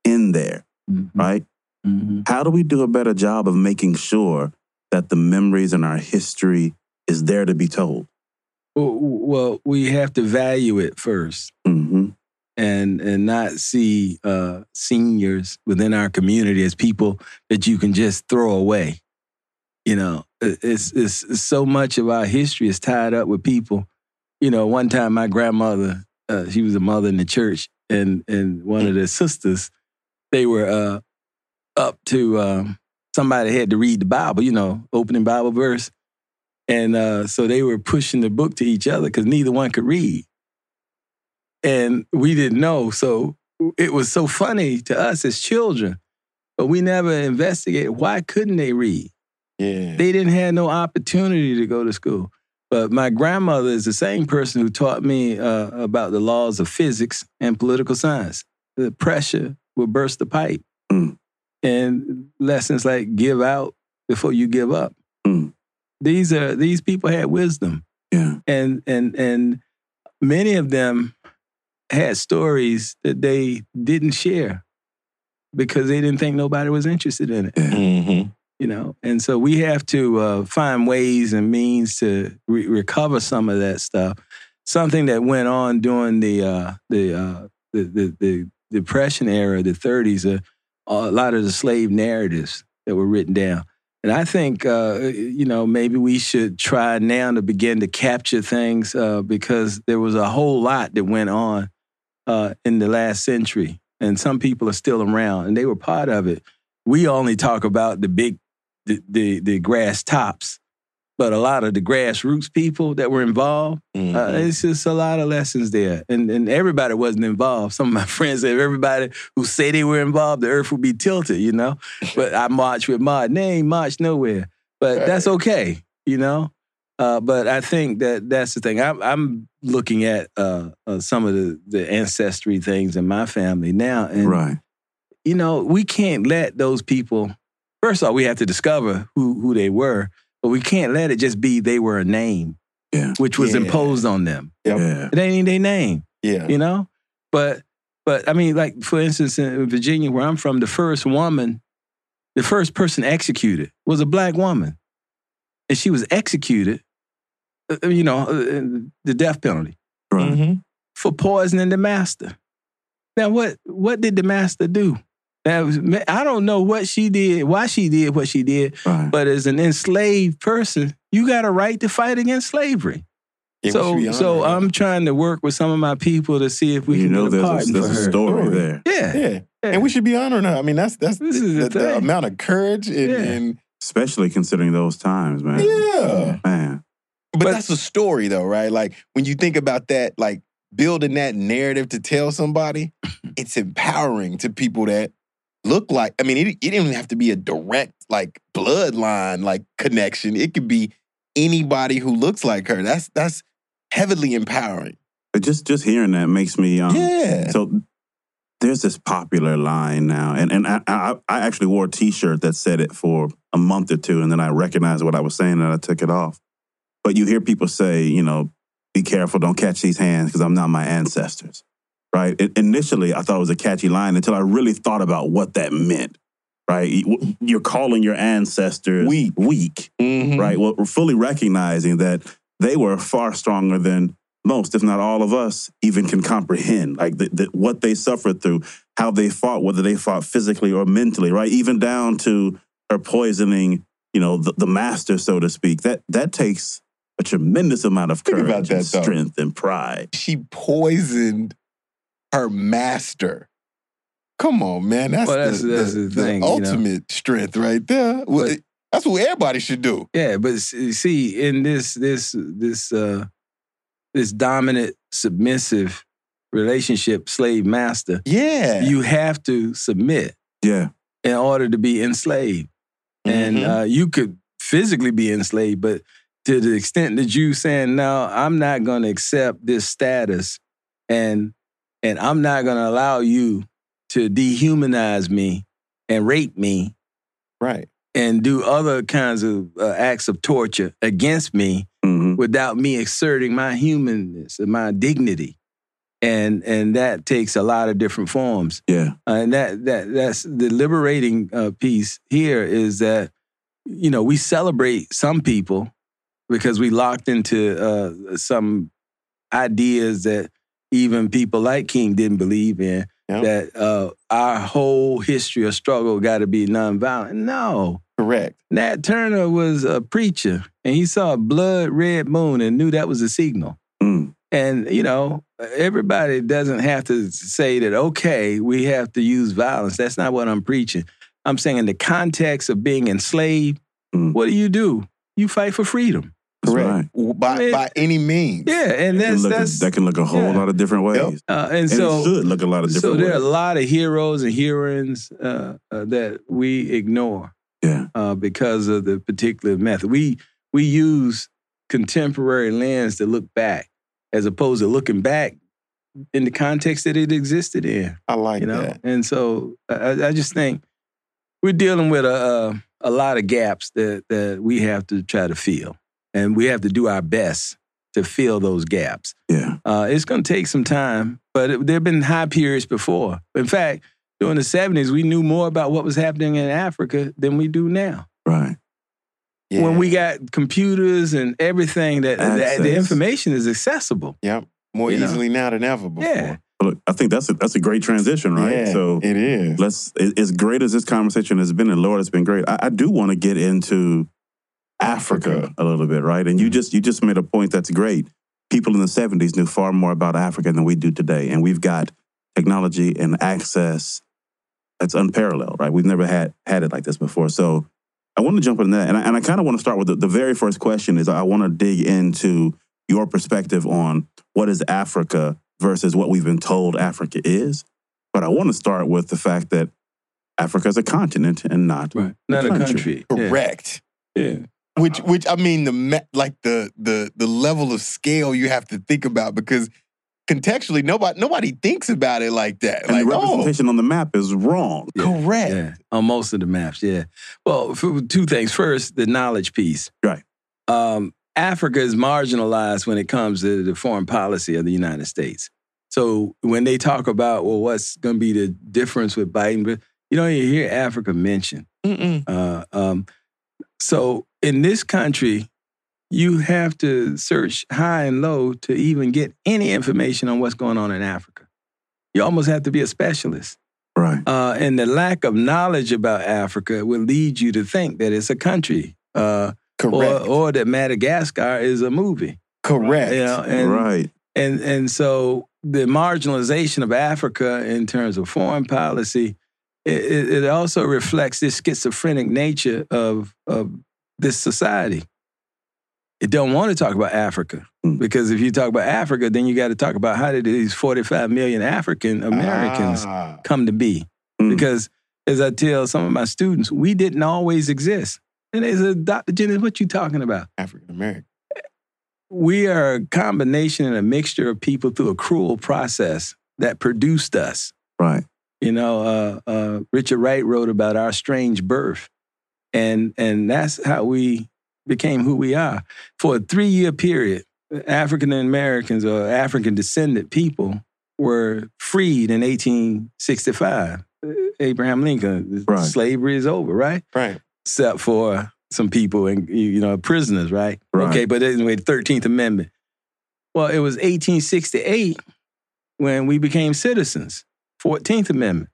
Speaker 1: in there,
Speaker 2: Mhm.
Speaker 1: right?
Speaker 2: Mhm.
Speaker 1: How do we do a better job of making sure that the memories and our history is there to be told?
Speaker 2: Well, we have to value it first,
Speaker 1: hmm
Speaker 2: and and not see uh, seniors within our community as people that you can just throw away. You know, it's, it's so much of our history is tied up with people. You know, one time my grandmother, uh, she was a mother in the church, and and one of the sisters, they were uh, up to um, somebody had to read the Bible. You know, opening Bible verse. And uh, so they were pushing the book to each other because neither one could read. And we didn't know. So it was so funny to us as children, but we never investigated why couldn't they read?
Speaker 3: Yeah.
Speaker 2: They didn't have no opportunity to go to school. But my grandmother is the same person who taught me uh, about the laws of physics and political science. The pressure will burst the pipe.
Speaker 1: Mm.
Speaker 2: And lessons like give out before you give up.
Speaker 1: Mm.
Speaker 2: These are these people had wisdom
Speaker 1: Yeah.
Speaker 2: and and and many of them had stories that they didn't share because they didn't think nobody was interested in it
Speaker 3: Mm-hmm.
Speaker 2: You know and so we have to uh, find ways and means to re- recover some of that stuff something that went on during the uh, the, uh, the the the depression era the 30s uh, a lot of the slave narratives that were written down and I think, uh, you know, maybe we should try now to begin to capture things uh, because there was a whole lot that went on in the last century. And some people are still around and they were part of it. We only talk about the big, the, the, the grass tops. but a lot of the grassroots people that were involved, uh,
Speaker 3: Mhm.
Speaker 2: it's just a lot of lessons there. And and everybody wasn't involved. Some of my friends said everybody who say they were involved, the earth would be tilted, you know. But I marched with. They ain't marched nowhere. But that's okay, you know. Uh, but I think that that's the thing. I'm, I'm looking at uh, uh, some of the, the ancestry things in my family now, and
Speaker 1: Right.
Speaker 2: you know, we can't let those people. First off, we have to discover who who they were, but we can't let it just be they were a name,
Speaker 1: Yeah.
Speaker 2: which was
Speaker 3: Yeah.
Speaker 2: imposed on them.
Speaker 3: Yep.
Speaker 1: Yeah.
Speaker 2: It ain't their name,
Speaker 3: Yeah.
Speaker 2: you know. But but I mean, like for instance, in Virginia, where I'm from, the first woman, the first person executed was a black woman, and she was executed. uh, You know, uh, the death penalty
Speaker 1: Right.
Speaker 3: Mhm.
Speaker 2: for poisoning the master. Now, what what did the master do? That was, I don't know what she did, why she did what she did,
Speaker 1: Right.
Speaker 2: but as an enslaved person, you got a right to fight against slavery.
Speaker 3: Yeah, we should
Speaker 2: so, so I'm trying to work with some of my people to see if we
Speaker 1: you
Speaker 2: can
Speaker 1: know,
Speaker 2: get a
Speaker 1: there's a, there's a story
Speaker 3: Story.
Speaker 1: there.
Speaker 2: Yeah,
Speaker 3: Yeah. And we should be honoring her. I mean, that's that's
Speaker 2: This is
Speaker 3: the,
Speaker 2: the
Speaker 3: the amount of courage and,
Speaker 2: Yeah.
Speaker 3: and
Speaker 1: Especially considering those times, man.
Speaker 3: yeah.
Speaker 1: Man.
Speaker 3: But,
Speaker 2: But-
Speaker 3: that's a story though, right? Like when you think about that, like building that narrative to tell somebody, it's empowering to people that look like I mean, it, it didn't even have to be a direct like bloodline like connection. It could be anybody who looks like her. That's that's heavily empowering.
Speaker 1: Just just hearing that makes me um
Speaker 3: yeah.
Speaker 1: so there's this popular line now, and and I, I I actually wore a T-shirt that said it for a month or two, and then I recognized what I was saying, and I took it off. But you hear people say, you know, be careful, don't catch these hands, because I'm not my ancestors, right? It, initially, I thought it was a catchy line until I really thought about what that meant, right? You- You're calling your ancestors
Speaker 3: Weak.
Speaker 1: weak
Speaker 3: Mhm.
Speaker 1: right? Well, we're fully recognizing that they were far stronger than most, if not all of us, even can comprehend. Like the, the, what they suffered through, how they fought, whether they fought physically or mentally, right? Even down to her poisoning, you know, the, the master, so to speak. That that takes a tremendous amount of courage, and strength, and pride.
Speaker 3: She poisoned her master. Come on, man. That's,
Speaker 2: Well, that's-
Speaker 3: the,
Speaker 2: that's
Speaker 3: the-
Speaker 2: the
Speaker 3: the
Speaker 2: thing, you know.
Speaker 3: ultimate strength right there.
Speaker 2: But-
Speaker 3: that's what everybody should do.
Speaker 2: Yeah, but see, in this this this uh this dominant submissive relationship, slave master,
Speaker 3: Yeah.
Speaker 2: you have to submit
Speaker 1: Yeah,
Speaker 2: in order to be enslaved. And
Speaker 3: Mhm.
Speaker 2: uh, you could physically be enslaved, but to the extent that you saying, "No, I'm not going to accept this status," and and I'm not going to allow you to dehumanize me and rape me
Speaker 3: right.
Speaker 2: and do other kinds of uh, acts of torture against me
Speaker 1: hmm
Speaker 2: without me exerting my humanness and my dignity. And and that takes a lot of different forms.
Speaker 1: yeah,
Speaker 2: Uh, and that that that's the liberating uh, piece here is that you know we celebrate some people because we locked into uh, some ideas that even people like King didn't believe in.
Speaker 3: Yeah.
Speaker 2: That uh, our whole history of struggle got to be nonviolent. No,
Speaker 3: Correct.
Speaker 2: Nat Turner was a preacher, and he saw a blood red moon and knew that was a signal.
Speaker 1: Mm.
Speaker 2: And you know, everybody doesn't have to say that. Okay, we have to use violence. That's not what I'm preaching. I'm saying in the context of being enslaved,
Speaker 1: Mm.
Speaker 2: what do you do? You fight for freedom.
Speaker 1: That's
Speaker 3: Correct.
Speaker 1: right.
Speaker 3: By
Speaker 2: Man.
Speaker 3: by any means.
Speaker 2: Yeah, and
Speaker 1: That can,
Speaker 2: that's
Speaker 1: look,
Speaker 2: that's
Speaker 1: that can look a whole
Speaker 2: yeah.
Speaker 1: lot of different ways,
Speaker 3: Yep.
Speaker 2: uh, and,
Speaker 1: and
Speaker 2: so
Speaker 1: it should look a lot of different.
Speaker 2: so
Speaker 1: different
Speaker 2: there are a lot of heroes and heroines uh, uh, that we ignore.
Speaker 1: Yeah,
Speaker 2: uh, because of the particular method. We we use contemporary lens to look back, as opposed to looking back in the context that it existed in.
Speaker 3: I like
Speaker 2: You know,
Speaker 3: that.
Speaker 2: and so I, I just think we're dealing with a, a a lot of gaps that that we have to try to fill, and we have to do our best to fill those gaps.
Speaker 1: yeah,
Speaker 2: Uh, it's going to take some time, but it, there have been high periods before. In fact, during the 70s, we knew more about what was happening in Africa than we do now.
Speaker 1: right.
Speaker 3: Yeah.
Speaker 2: When we got computers and everything, that, that the information is accessible.
Speaker 3: Yep. More
Speaker 2: you know.
Speaker 3: easily now than ever before.
Speaker 2: Yeah.
Speaker 1: Look, I think that's a, that's a great transition, right?
Speaker 3: Yeah,
Speaker 1: so
Speaker 3: it is.
Speaker 1: let's as great as this conversation has been, and Lord, it's been great. I, I do want to get into Africa
Speaker 3: Africa.
Speaker 1: a little bit, right? And you mm-hmm. just you just made a point that's great. People in the '70s knew far more about Africa than we do today, and we've got technology and access that's unparalleled, right? We've never had had it like this before. So I want to jump in that, and I, and I kind of want to start with the, the very first question. Is I want to dig into your perspective on what is Africa versus what we've been told Africa is. But I want to start with the fact that Africa is a continent and not
Speaker 2: Right. Not a country. Yeah.
Speaker 3: Correct.
Speaker 2: Yeah.
Speaker 3: Which, which I mean, the like the the the level of scale you have to think about because contextually, nobody nobody thinks about it like that.
Speaker 1: And
Speaker 3: like,
Speaker 1: the
Speaker 3: oh,
Speaker 1: representation on the map is wrong.
Speaker 3: correct.
Speaker 2: Yeah, on most of the maps, yeah. Well, for two things. First, the knowledge piece.
Speaker 1: Right.
Speaker 2: Um, Africa is marginalized when it comes to the foreign policy of the United States. So when they talk about, well, what's going to be the difference with Biden, but you don't even hear Africa mentioned.
Speaker 3: Mm-mm.
Speaker 2: Uh, um, so in this country, you have to search high and low to even get any information on what's going on in Africa. You almost have to be a specialist.
Speaker 1: Right.
Speaker 2: Uh, and the lack of knowledge about Africa will lead you to think that it's a country, uh, or,
Speaker 3: Correct.
Speaker 2: or that Madagascar is a movie.
Speaker 3: correct.
Speaker 2: You know, and,
Speaker 1: right.
Speaker 2: and and so the marginalization of Africa in terms of foreign policy, it it also reflects this schizophrenic nature of of this society. It don't want to talk about Africa
Speaker 1: Mm.
Speaker 2: because if you talk about Africa, then you got to talk about how did these forty five million African Americans
Speaker 3: Ah,
Speaker 2: come to be.
Speaker 1: Mm.
Speaker 2: Because as I tell some of my students, we didn't always exist. And they said, Dr. Jennings, what you talking about?
Speaker 3: African American.
Speaker 2: We are a combination and a mixture of people through a cruel process that produced us.
Speaker 1: Right.
Speaker 2: You know, uh, uh, Richard Wright wrote about our strange birth. And, and that's how we became who we are. For a three year period, African Americans or African descendant people were freed in 1865. Abraham Lincoln,
Speaker 1: Right.
Speaker 2: slavery is over, right?
Speaker 3: Right.
Speaker 2: Except for some people and you know prisoners, right?
Speaker 1: Right.
Speaker 2: Okay, but anyway, the Thirteenth Amendment. Well, it was 1868 when we became citizens. Fourteenth Amendment.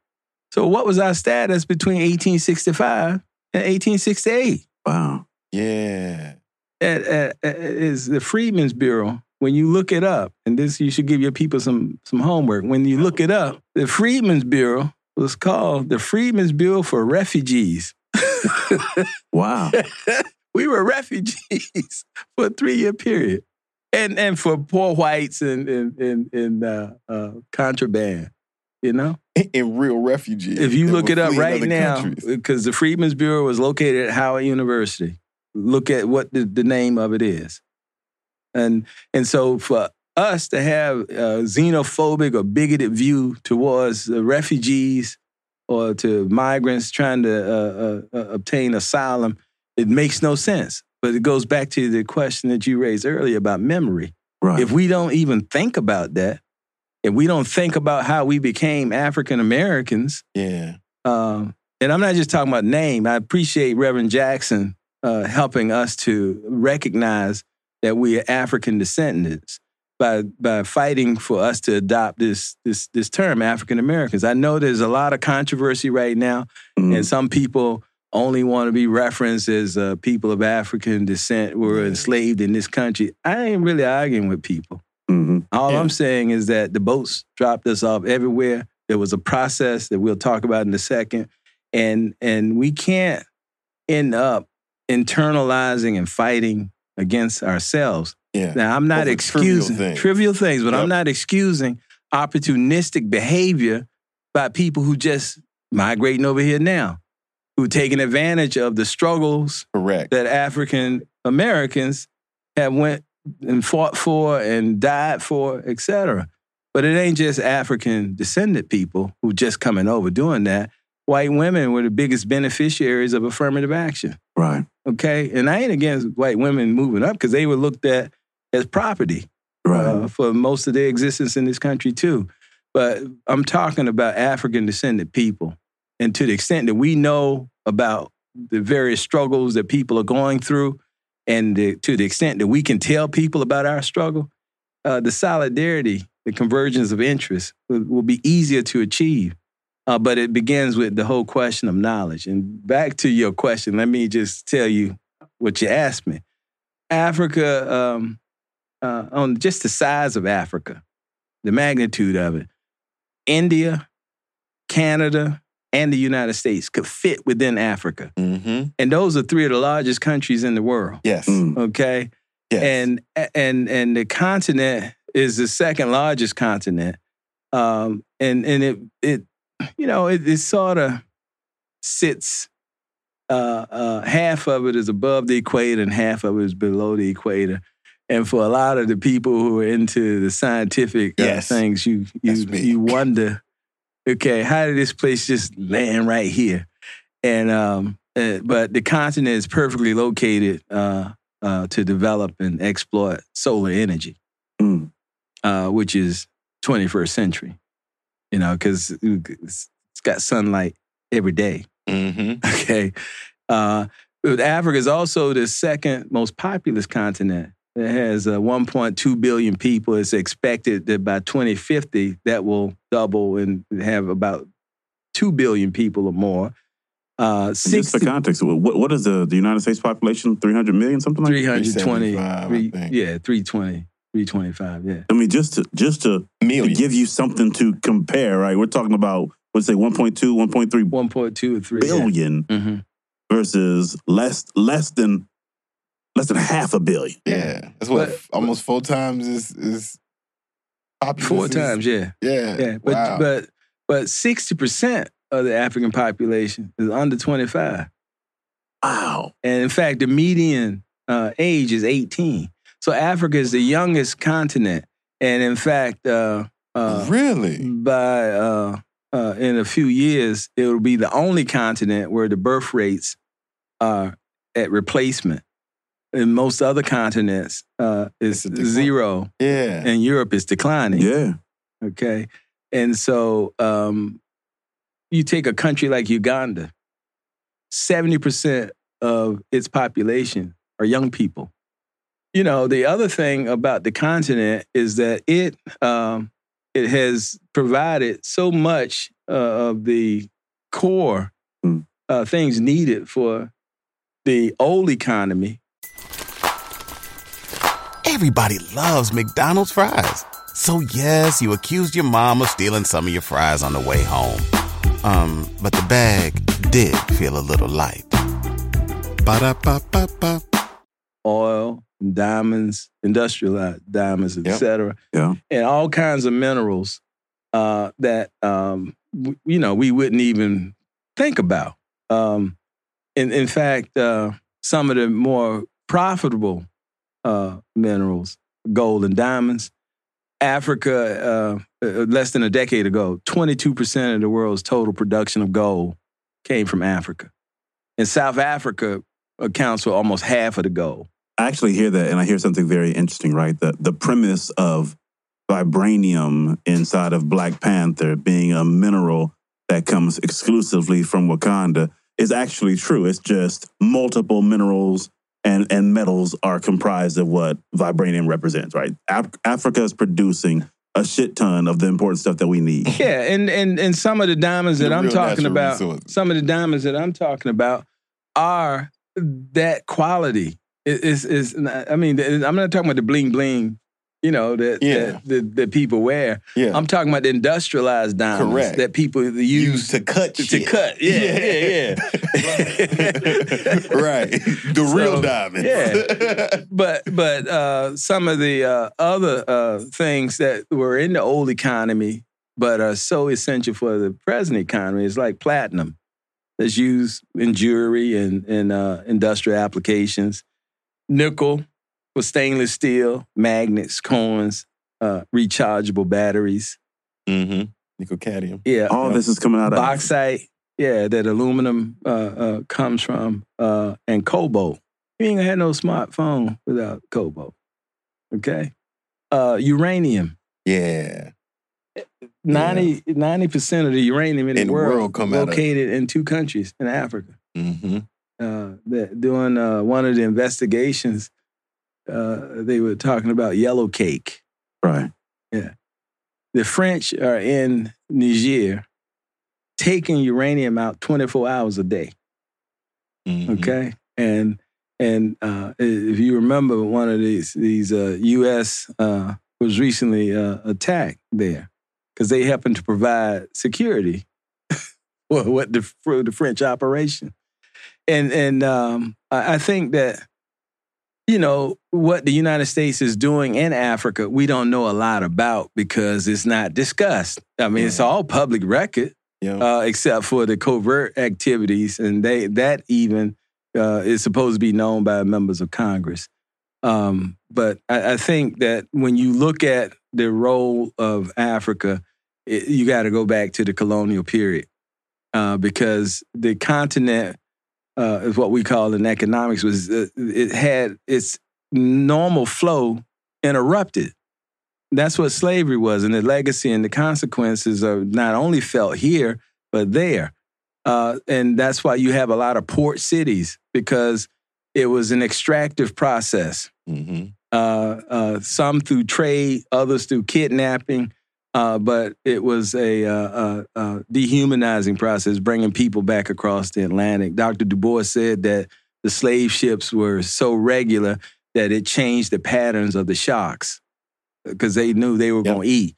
Speaker 2: So, what was our status between 1865 and 1868?
Speaker 1: Wow.
Speaker 3: Yeah.
Speaker 2: At, at, at- is the Freedmen's Bureau. When you look it up, and this you should give your people some some homework. When you look it up, the Freedmen's Bureau was called the Freedmen's Bureau for Refugees.
Speaker 1: Wow.
Speaker 2: we were refugees for a three year period, and and for poor whites and and and, and uh, uh, contraband. You know,
Speaker 3: In real refugees.
Speaker 2: if you look it up right now, because the Freedmen's Bureau was located at Howard University. Look at what the, the name of it is, and and so for us to have a xenophobic or bigoted view towards the refugees or to migrants trying to uh, uh, uh, obtain asylum, it makes no sense. But it goes back to the question that you raised earlier about memory.
Speaker 1: Right.
Speaker 2: If we don't even think about that, if we don't think about how we became African Americans,
Speaker 3: Yeah.
Speaker 2: um, and I'm not just talking about name. I appreciate Reverend Jackson uh, helping us to recognize that we are African descendants by by fighting for us to adopt this this this term African Americans. I know there's a lot of controversy right now,
Speaker 1: Mhm.
Speaker 2: and some people only want to be referenced as uh, people of African descent who were enslaved in this country. I ain't really arguing with people.
Speaker 1: Mhm.
Speaker 2: All
Speaker 3: Yeah.
Speaker 2: I'm saying is that the boats dropped us off everywhere. There was a process that we'll talk about in a second, and and we can't end up internalizing and fighting against ourselves.
Speaker 3: Yeah.
Speaker 2: Now I'm not
Speaker 3: Over trivial
Speaker 2: excusing
Speaker 3: things.
Speaker 2: trivial things, but
Speaker 3: Yep.
Speaker 2: I'm not excusing opportunistic behavior by people who just migrating over here now, who taking advantage of the struggles
Speaker 3: Correct.
Speaker 2: that African Americans have went and fought for and died for, etc. But it ain't just African descendant people who just coming over doing that. White women were the biggest beneficiaries of affirmative action.
Speaker 1: Right.
Speaker 2: Okay. And I ain't against white women moving up because they were looked at as property
Speaker 1: Right.
Speaker 2: uh, for most of their existence in this country too. But I'm talking about African descendant people. And to the extent that we know about the various struggles that people are going through, and the, to the extent that we can tell people about our struggle, uh, the solidarity, the convergence of interest will, will be easier to achieve. Uh, but it begins with the whole question of knowledge. And back to your question, let me just tell you what you asked me. Africa, um, uh, on just the size of Africa, the magnitude of it, India, Canada, and the United States could fit within Africa.
Speaker 3: Mm-hmm.
Speaker 2: And those are three of the largest countries in the world.
Speaker 3: Yes.
Speaker 1: Mm.
Speaker 2: Okay.
Speaker 3: yes.
Speaker 2: And and and the continent is the second largest continent. Um, and and it it you know it, it sort of sits. Uh, uh, half of it is above the equator, and half of it is below the equator. And for a lot of the people who are into the scientific uh,
Speaker 3: Yes.
Speaker 2: things, you you you wonder, okay, how did this place just land right here? And um, uh, but the continent is perfectly located uh, uh, to develop and exploit solar energy,
Speaker 1: Mm.
Speaker 2: uh, which is 21st century. You know, because it's got sunlight every day.
Speaker 3: Mm-hmm.
Speaker 2: Okay. Uh, Africa is also the second most populous continent. It has uh, 1.2 billion people. It's expected that by 2050, that will double and have about 2 billion people or more. Uh,
Speaker 1: And Just for context, what, what is the, the United States population? 300 million, something like that?
Speaker 2: 320, three- yeah, 320, 325, yeah.
Speaker 1: I mean, just to, just to, to give you something to compare, right? We're talking about, let's say 1.2, 1.3
Speaker 2: 1.2 or 3
Speaker 1: billion
Speaker 2: Yeah. hmm
Speaker 1: versus less less than less than half a billion.
Speaker 3: yeah. That's what
Speaker 2: But-
Speaker 3: almost four times is is populous
Speaker 2: Four
Speaker 3: is-
Speaker 2: times, yeah.
Speaker 3: Yeah.
Speaker 2: Yeah, but
Speaker 3: wow.
Speaker 2: but but sixty percent of the African population is under twenty five,
Speaker 1: Wow.
Speaker 2: and in fact, the median uh, age is eighteen. So Africa is the youngest continent, and in fact, uh, uh,
Speaker 3: really?
Speaker 2: by uh, uh, in a few years, it will be the only continent where the birth rates are at replacement. In most other continents, uh,
Speaker 3: it's
Speaker 2: zero,
Speaker 3: Yeah.
Speaker 2: and Europe is declining.
Speaker 1: Yeah.
Speaker 2: Okay. And so um, you take a country like Uganda, 70% of its population are young people. You know, the other thing about the continent is that it um, it has provided so much uh, of the core
Speaker 1: Hmm.
Speaker 2: uh, things needed for the old economy.
Speaker 8: Everybody loves McDonald's fries. So yes, you accused your mom of stealing some of your fries on the way home. Um, but the bag did feel a little light. Ba-da-ba-ba-ba.
Speaker 2: oil, diamonds, industrialized diamonds, et
Speaker 3: Yep.
Speaker 2: cetera,
Speaker 1: Yeah.
Speaker 2: and all kinds of minerals uh, that um, w- you know we wouldn't even think about. Um, in, in fact, uh, some of the more profitable uh, minerals, gold and diamonds, Africa, uh, uh, less than a decade ago, 22% of the world's total production of gold came from Africa. And South Africa accounts for almost half of the gold.
Speaker 1: I actually hear that, and I hear something very interesting, right? The the premise of vibranium inside of Black Panther being a mineral that comes exclusively from Wakanda is actually true. It's just multiple minerals and, and metals are comprised of what vibranium represents, right? Af- Africa is producing a shit ton of the important stuff that we need.
Speaker 2: Yeah, and and and some of the diamonds that
Speaker 3: The
Speaker 2: I'm talking about,
Speaker 3: resources.
Speaker 2: some of the diamonds that I'm talking about are that quality. It- It's is I mean, I'm not talking about the bling bling, you know, that
Speaker 3: Yeah.
Speaker 2: that, that, that people wear.
Speaker 3: Yeah.
Speaker 2: I'm talking about the industrialized diamonds
Speaker 3: Correct.
Speaker 2: that people use,
Speaker 3: Used to cut
Speaker 2: to,
Speaker 3: shit.
Speaker 2: cut. Yeah, yeah, yeah.
Speaker 3: right. The
Speaker 2: So,
Speaker 3: real diamonds.
Speaker 2: yeah. but but uh, some of the uh, other uh, things that were in the old economy but are so essential for the present economy is like platinum that's used in jewelry and, and uh, industrial applications nickel for stainless steel magnets coins uh, rechargeable batteries
Speaker 3: mm-hmm. Nickel cadmium.
Speaker 2: yeah
Speaker 1: All this is coming out of
Speaker 2: bauxite, yeah, that aluminum uh, uh, comes from, uh, and cobalt. You ain't gonna have no smartphone without cobalt. Okay, uh, uranium.
Speaker 3: Yeah.
Speaker 2: 90 percent of the uranium in,
Speaker 3: In
Speaker 2: the
Speaker 3: the
Speaker 2: world,
Speaker 3: world come out of-
Speaker 2: located in two countries in Africa.
Speaker 3: Mm-hmm.
Speaker 2: Uh, that doing uh, one of the investigations, uh, they were talking about yellow cake.
Speaker 1: Right. Yeah.
Speaker 2: The French are in Niger taking uranium out 24 hours a day.
Speaker 3: Mm-hmm.
Speaker 2: Okay, and and uh, if you remember, one of these these uh, U.S. Uh, was recently uh, attacked there because they happen to provide security what, what the for the French operation, and and um, I I think that you know what the United States is doing in Africa, we don't know a lot about because it's not discussed. I mean, it's all public record,
Speaker 3: Yeah.
Speaker 2: uh, except for the covert activities, and they that even uh, is supposed to be known by members of Congress. Um, but I, I think that when you look at the role of Africa, it, you got to go back to the colonial period uh, because the continent uh, is what we call in economics was uh, it had its normal flow interrupted. That's what slavery was, and the legacy and the consequences are not only felt here but there, uh, and that's why you have a lot of port cities because it was an extractive process.
Speaker 3: Mm-hmm.
Speaker 2: Uh, uh, some through trade, others through kidnapping. Uh, but it was a uh, uh, uh, dehumanizing process, bringing people back across the Atlantic. Dr. Du Bois said that the slave ships were so regular that it changed the patterns of the shocks because they knew they were going to eat.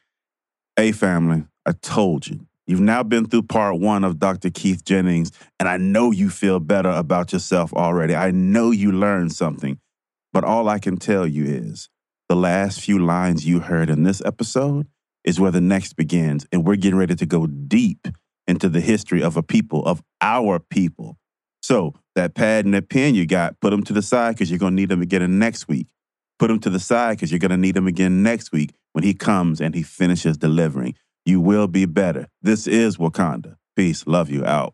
Speaker 1: Hey, family, I told you. You've now been through part one of Dr. Keith Jennings, and I know you feel better about yourself already. I know you learned something. But all I can tell you is the last few lines you heard in this episode is where the next begins. And we're getting ready to go deep into the history of a people, of our people. So that pad and that pen you got, put them to the side because you're going to need them again next week. Put them to the side because you're going to need them again next week when he comes and he finishes delivering. You will be better. This is Wakanda. Peace. Love you. Out.